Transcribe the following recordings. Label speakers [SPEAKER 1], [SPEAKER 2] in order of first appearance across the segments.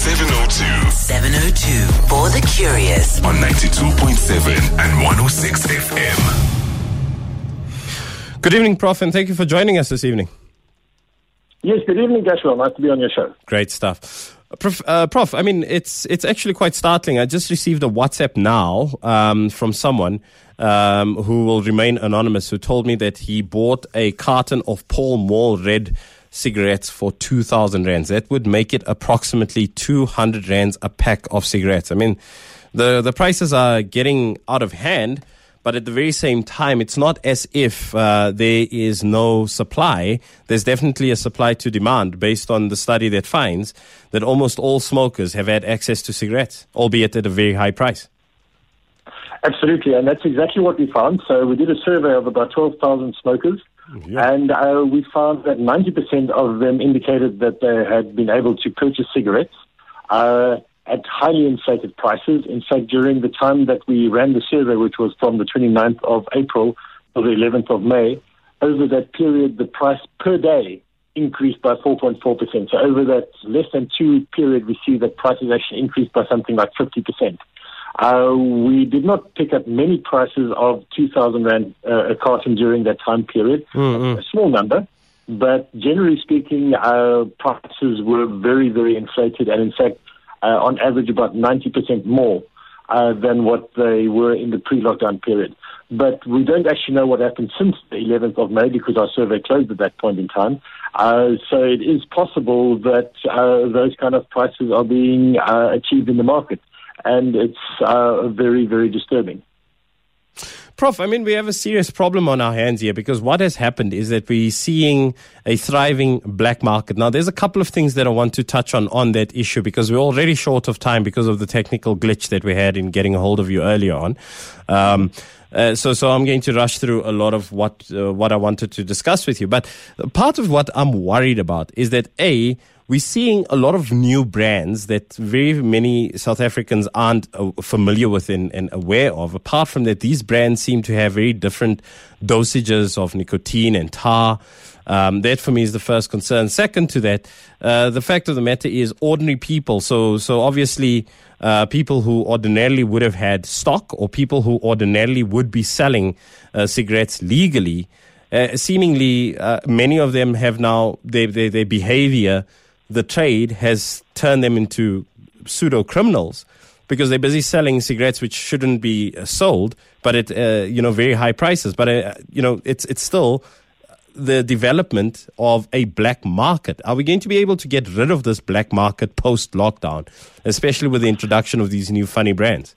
[SPEAKER 1] 702
[SPEAKER 2] 702 for the curious.
[SPEAKER 1] on 92.7 and 106 FM.
[SPEAKER 3] Good evening, Prof, and thank you for joining us this evening.
[SPEAKER 4] Yes, good evening, Joshua. Nice to be on your show.
[SPEAKER 3] Great stuff. Prof, uh, Prof, I mean, it's it's actually quite startling. I just received a WhatsApp now um, from someone um, who will remain anonymous who told me that he bought a carton of Pall Mall Red cigarettes for 2,000 rands. That would make it approximately 200 rands a pack of cigarettes. I mean, the, the prices are getting out of hand. But at the very same time, it's not as if uh, there is no supply. There's definitely a supply to demand based on the study that finds that almost all smokers have had access to cigarettes, albeit at a very high price.
[SPEAKER 4] Absolutely, and that's exactly what we found. So we did a survey of about 12,000 smokers, and uh, we found that 90% of them indicated that they had been able to purchase cigarettes uh, at highly inflated prices. In fact, during the time that we ran the survey, which was from the 29th of April to the 11th of May, over that period, the price per day increased by 4.4%. So over that less than two week period, we see that prices actually increased by something like 50%. Uh, we did not pick up many prices of 2,000 Rand uh, a carton during that time period, a small number. But generally speaking, uh, prices were very, very inflated, and in fact, uh, on average, about 90% more uh, than what they were in the pre-lockdown period. But we don't actually know what happened since the 11th of May because our survey closed at that point in time. Uh, so it is possible that uh, those kind of prices are being uh, achieved in the market, and it's uh, very, very disturbing.
[SPEAKER 3] Prof, I mean, we have a serious problem on our hands here because what has happened is that we're seeing a thriving black market. Now, there's a couple of things that I want to touch on on that issue because we're already short of time because of the technical glitch that we had in getting a hold of you earlier on. Um, uh, so, so I'm going to rush through a lot of what uh, what I wanted to discuss with you. But part of what I'm worried about is that a we're seeing a lot of new brands that very many South Africans aren't uh, familiar with and, and aware of. Apart from that, these brands seem to have very different dosages of nicotine and tar. Um, that for me is the first concern. Second to that, uh, the fact of the matter is ordinary people. So, so obviously, uh, people who ordinarily would have had stock or people who ordinarily would be selling uh, cigarettes legally, uh, seemingly uh, many of them have now their, their, their behavior, the trade has turned them into pseudo criminals because they're busy selling cigarettes which shouldn't be uh, sold, but at uh, you know very high prices. But uh, you know it's it's still the development of a black market. Are we going to be able to get rid of this black market post lockdown, especially with the introduction of these new funny brands?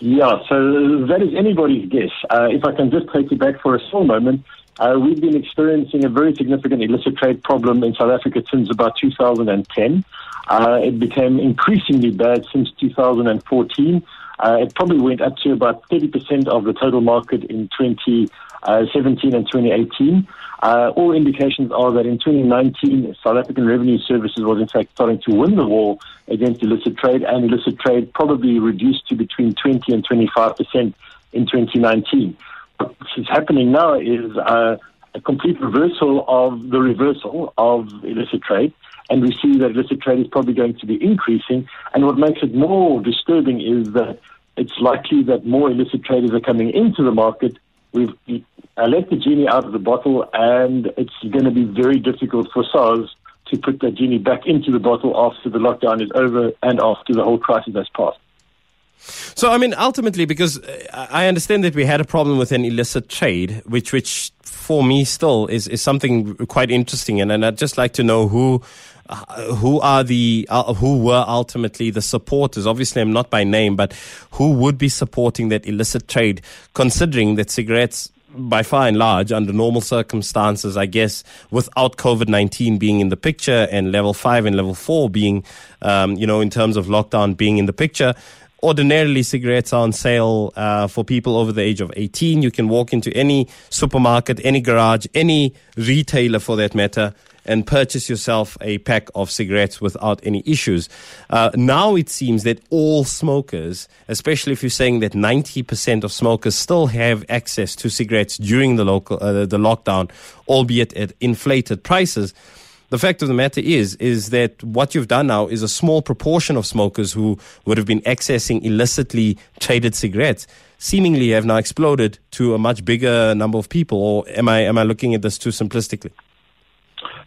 [SPEAKER 4] Yeah, so that is anybody's guess. Uh, if I can just take you back for a small moment, uh, we've been experiencing a very significant illicit trade problem in South Africa since about 2010. Uh, it became increasingly bad since 2014. Uh, it probably went up to about 30% of the total market in 2017 and 2018. Uh, all indications are that in 2019, South African Revenue Services was in fact starting to win the war against illicit trade, and illicit trade probably reduced to between 20 and 25% in 2019 what is happening now is uh, a complete reversal of the reversal of illicit trade. And we see that illicit trade is probably going to be increasing. And what makes it more disturbing is that it's likely that more illicit traders are coming into the market. We've uh, let the genie out of the bottle, and it's going to be very difficult for SARS to put that genie back into the bottle after the lockdown is over and after the whole crisis has passed.
[SPEAKER 3] So, I mean, ultimately, because uh, I understand that we had a problem with an illicit trade, which, which for me still is, is something quite interesting, and, and I'd just like to know who. Uh, who are the uh, who were ultimately the supporters? Obviously, I'm not by name, but who would be supporting that illicit trade? Considering that cigarettes by far and large, under normal circumstances, I guess, without COVID 19 being in the picture and level five and level four being, um, you know, in terms of lockdown being in the picture, ordinarily cigarettes are on sale uh, for people over the age of 18. You can walk into any supermarket, any garage, any retailer for that matter, and purchase yourself a pack of cigarettes without any issues. Uh, now it seems that all smokers, especially if you're saying that 90% of smokers still have access to cigarettes during the local uh, the lockdown, albeit at inflated prices. the fact of the matter is, is that what you've done now is a small proportion of smokers who would have been accessing illicitly traded cigarettes seemingly have now exploded to a much bigger number of people. Or am I am I looking at this too simplistically?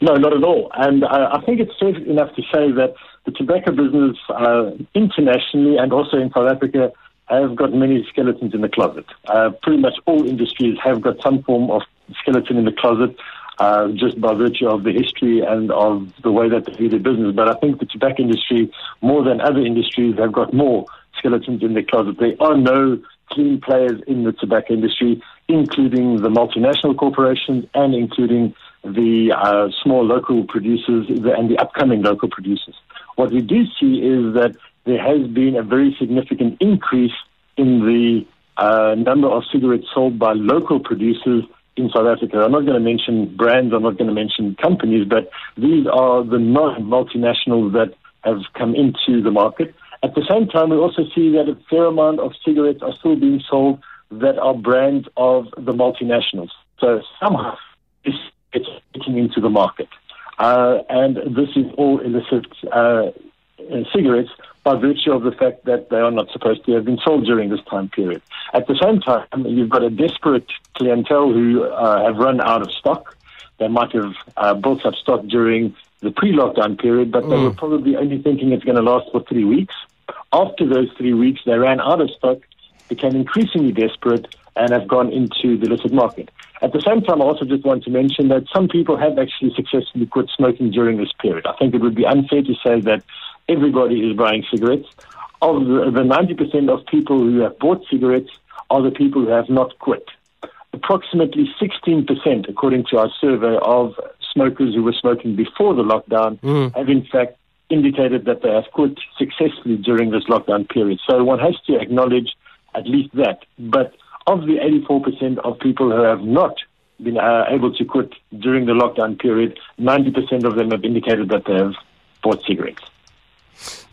[SPEAKER 4] No, not at all. And uh, I think it's safe enough to say that the tobacco business uh, internationally and also in South Africa have got many skeletons in the closet. Uh, pretty much all industries have got some form of skeleton in the closet. Uh, just by virtue of the history and of the way that they do their business. But I think the tobacco industry, more than other industries, have got more skeletons in their closet. There are no clean players in the tobacco industry, including the multinational corporations and including the uh, small local producers and the upcoming local producers. What we do see is that there has been a very significant increase in the uh, number of cigarettes sold by local producers in South Africa. I'm not going to mention brands, I'm not going to mention companies, but these are the non multinationals that have come into the market. At the same time, we also see that a fair amount of cigarettes are still being sold that are brands of the multinationals. So somehow it's getting into the market. Uh, and this is all illicit uh, cigarettes by virtue of the fact that they are not supposed to have been sold during this time period. At the same time, you've got a desperate clientele who uh, have run out of stock. They might have uh, built up stock during the pre-lockdown period, but mm. they were probably only thinking it's going to last for three weeks. After those three weeks, they ran out of stock, became increasingly desperate, and have gone into the illicit market. At the same time, I also just want to mention that some people have actually successfully quit smoking during this period. I think it would be unfair to say that everybody is buying cigarettes. Of the, the 90% of people who have bought cigarettes are the people who have not quit. Approximately 16%, according to our survey of smokers who were smoking before the lockdown, mm. have in fact indicated that they have quit successfully during this lockdown period. So one has to acknowledge at least that. But of the 84% of people who have not been uh, able to quit during the lockdown period, 90% of them have indicated that they have bought cigarettes.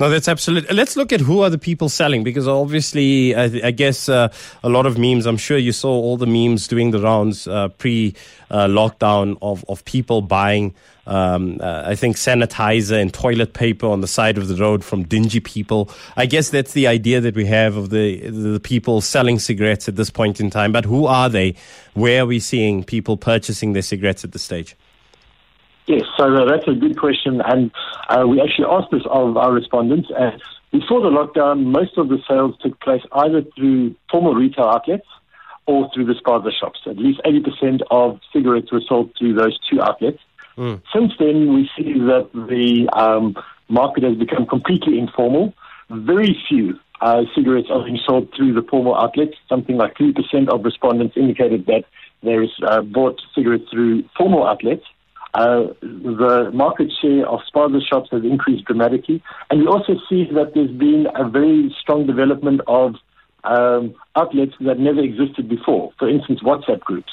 [SPEAKER 3] No, that's absolutely. Let's look at who are the people selling because obviously, I, I guess uh, a lot of memes. I'm sure you saw all the memes doing the rounds uh, pre uh, lockdown of, of people buying, um, uh, I think, sanitizer and toilet paper on the side of the road from dingy people. I guess that's the idea that we have of the, the people selling cigarettes at this point in time. But who are they? Where are we seeing people purchasing their cigarettes at this stage?
[SPEAKER 4] Yes, so uh, that's a good question, and uh, we actually asked this of our respondents. And before the lockdown, most of the sales took place either through formal retail outlets or through the spaza shops. At least 80% of cigarettes were sold through those two outlets. Mm. Since then, we see that the um, market has become completely informal. Very few uh, cigarettes are being sold through the formal outlets. Something like 3% of respondents indicated that there is uh, bought cigarettes through formal outlets. Uh, the market share of spaza shops has increased dramatically. And we also see that there's been a very strong development of um, outlets that never existed before. For instance, WhatsApp groups,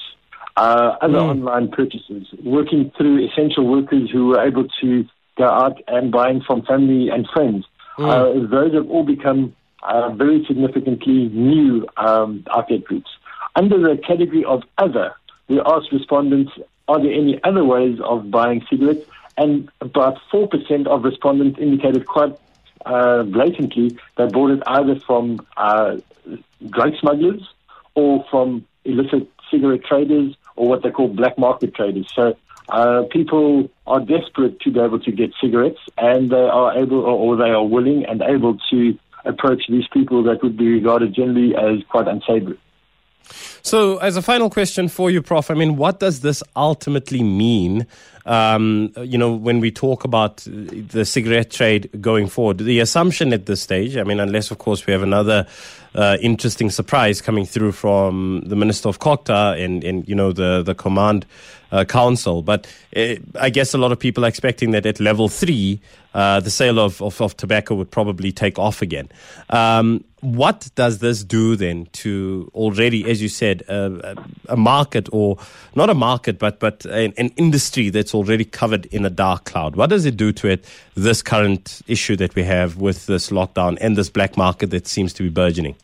[SPEAKER 4] uh, other mm. online purchases, working through essential workers who were able to go out and buying from family and friends. Mm. Uh, those have all become uh, very significantly new um, outlet groups. Under the category of other, we asked respondents are there any other ways of buying cigarettes? And about 4% of respondents indicated quite uh, blatantly they bought it either from uh, drug smugglers or from illicit cigarette traders or what they call black market traders. So uh, people are desperate to be able to get cigarettes and they are able or, or they are willing and able to approach these people that would be regarded generally as quite unsavory.
[SPEAKER 3] So, as a final question for you, Prof, I mean, what does this ultimately mean? Um, you know, when we talk about the cigarette trade going forward, the assumption at this stage, I mean, unless, of course, we have another uh, interesting surprise coming through from the Minister of COGTA and, and you know, the, the command uh, council. But uh, I guess a lot of people are expecting that at level three, uh, the sale of, of, of, tobacco would probably take off again. Um, what does this do then to already, as you said, a, a market or not a market, but but an, an, industry that's already covered in a dark cloud? What does it do to it? This current issue that we have with this lockdown and this black market that seems to be burgeoning.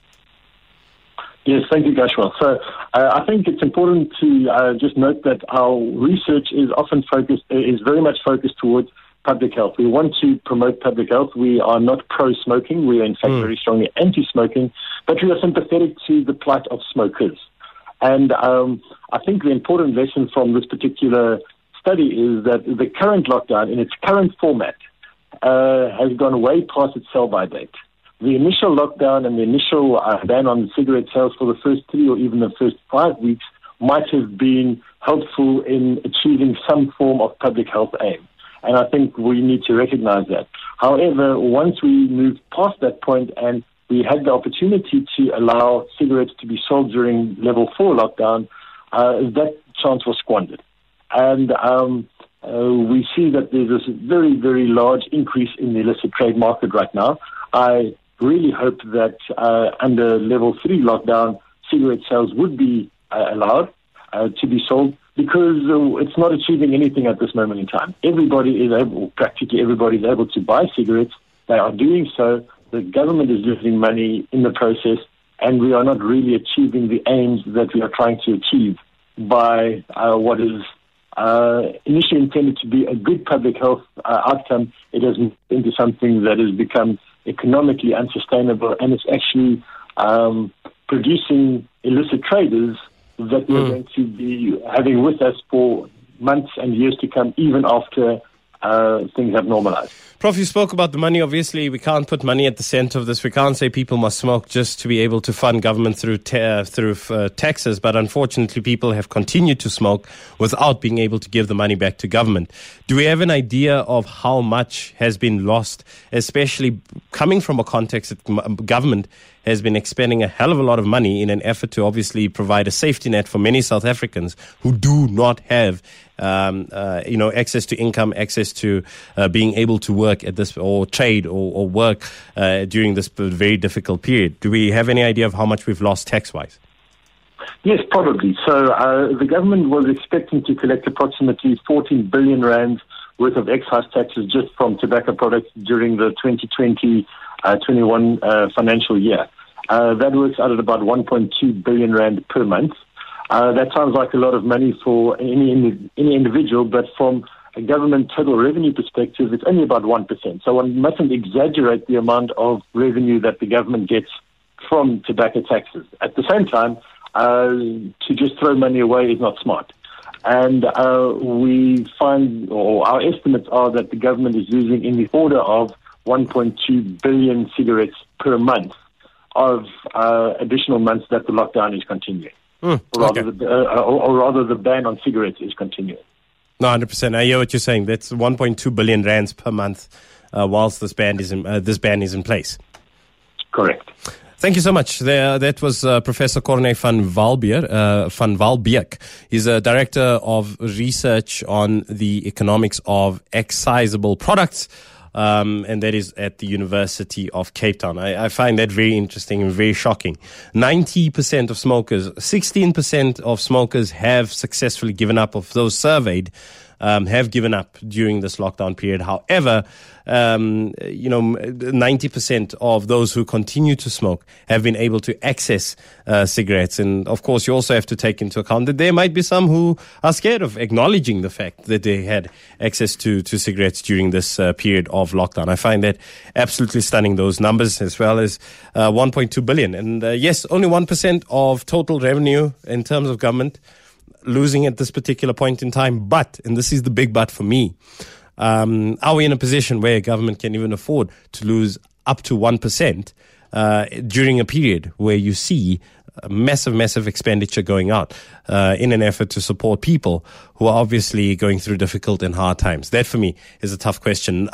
[SPEAKER 4] Yes, thank you, Gushwell. So uh, I think it's important to uh, just note that our research is often focused, is very much focused towards public health. We want to promote public health. We are not pro-smoking. We are, in fact, mm. very strongly anti-smoking, but we are sympathetic to the plight of smokers. And um, I think the important lesson from this particular study is that the current lockdown, in its current format, uh, has gone way past its sell-by date the initial lockdown and the initial uh, ban on cigarette sales for the first three or even the first five weeks might have been helpful in achieving some form of public health aim. And I think we need to recognize that. However, once we moved past that point and we had the opportunity to allow cigarettes to be sold during level four lockdown, uh, that chance was squandered. And um, uh, we see that there's this very, very large increase in the illicit trade market right now. I really hope that uh, under level three lockdown, cigarette sales would be uh, allowed uh, to be sold because uh, it's not achieving anything at this moment in time. Everybody is able, practically everybody is able to buy cigarettes. They are doing so. The government is losing money in the process, and we are not really achieving the aims that we are trying to achieve by uh, what is uh, initially intended to be a good public health uh, outcome. It has into something that has become economically unsustainable, and it's actually um, producing illicit traders that we're mm. going to be having with us for months and years to come, even after uh, things have normalized.
[SPEAKER 3] Prof, you spoke about the money. Obviously, we can't put money at the center of this. We can't say people must smoke just to be able to fund government through ta- through uh, taxes. But unfortunately, people have continued to smoke without being able to give the money back to government. Do we have an idea of how much has been lost, especially coming from a context that government has been expending a hell of a lot of money in an effort to obviously provide a safety net for many South Africans who do not have, um, uh, you know, access to income, access to uh, being able to work at this or trade or, or work uh, during this very difficult period. Do we have any idea of how much we've lost tax-wise?
[SPEAKER 4] Yes, probably. So uh, the government was expecting to collect approximately 14 billion rands worth of excise taxes just from tobacco products during the 2020 uh, 21 uh, financial year. Uh, that works out at about 1.2 billion rand per month. Uh, that sounds like a lot of money for any any individual, but from a government total revenue perspective, it's only about one percent. So one mustn't exaggerate the amount of revenue that the government gets from tobacco taxes. At the same time, uh, to just throw money away is not smart. And uh, we find, or our estimates are that the government is losing in the order of 1.2 billion cigarettes per month of uh, additional months that the lockdown is continuing. Mm, or, rather the, uh, or, or, rather, the ban on cigarettes is continuing.
[SPEAKER 3] No, 100%. I hear what you're saying. That's 1.2 billion rands per month uh, whilst this ban, is in, uh, this ban is in place.
[SPEAKER 4] Correct.
[SPEAKER 3] Thank you so much. There, that was uh, Professor Corné van Walbeer, uh, van Walbeek. He's a director of research on the economics of excisable products um, and that is at the University of Cape Town. I, I find that very interesting and very shocking. 90% of smokers, 16% of smokers have successfully given up of those surveyed um, have given up during this lockdown period. However, um, you know, 90% of those who continue to smoke have been able to access uh, cigarettes. And of course, you also have to take into account that there might be some who are scared of acknowledging the fact that they had access to, to cigarettes during this uh, period of lockdown. I find that absolutely stunning, those numbers, as well as uh, 1.2 billion. And uh, yes, only 1% of total revenue in terms of government losing at this particular point in time. But, and this is the big but for me, um, are we in a position where government can even afford to lose up to 1% uh, during a period where you see massive, massive expenditure going out uh, in an effort to support people who are obviously going through difficult and hard times? That for me is a tough question.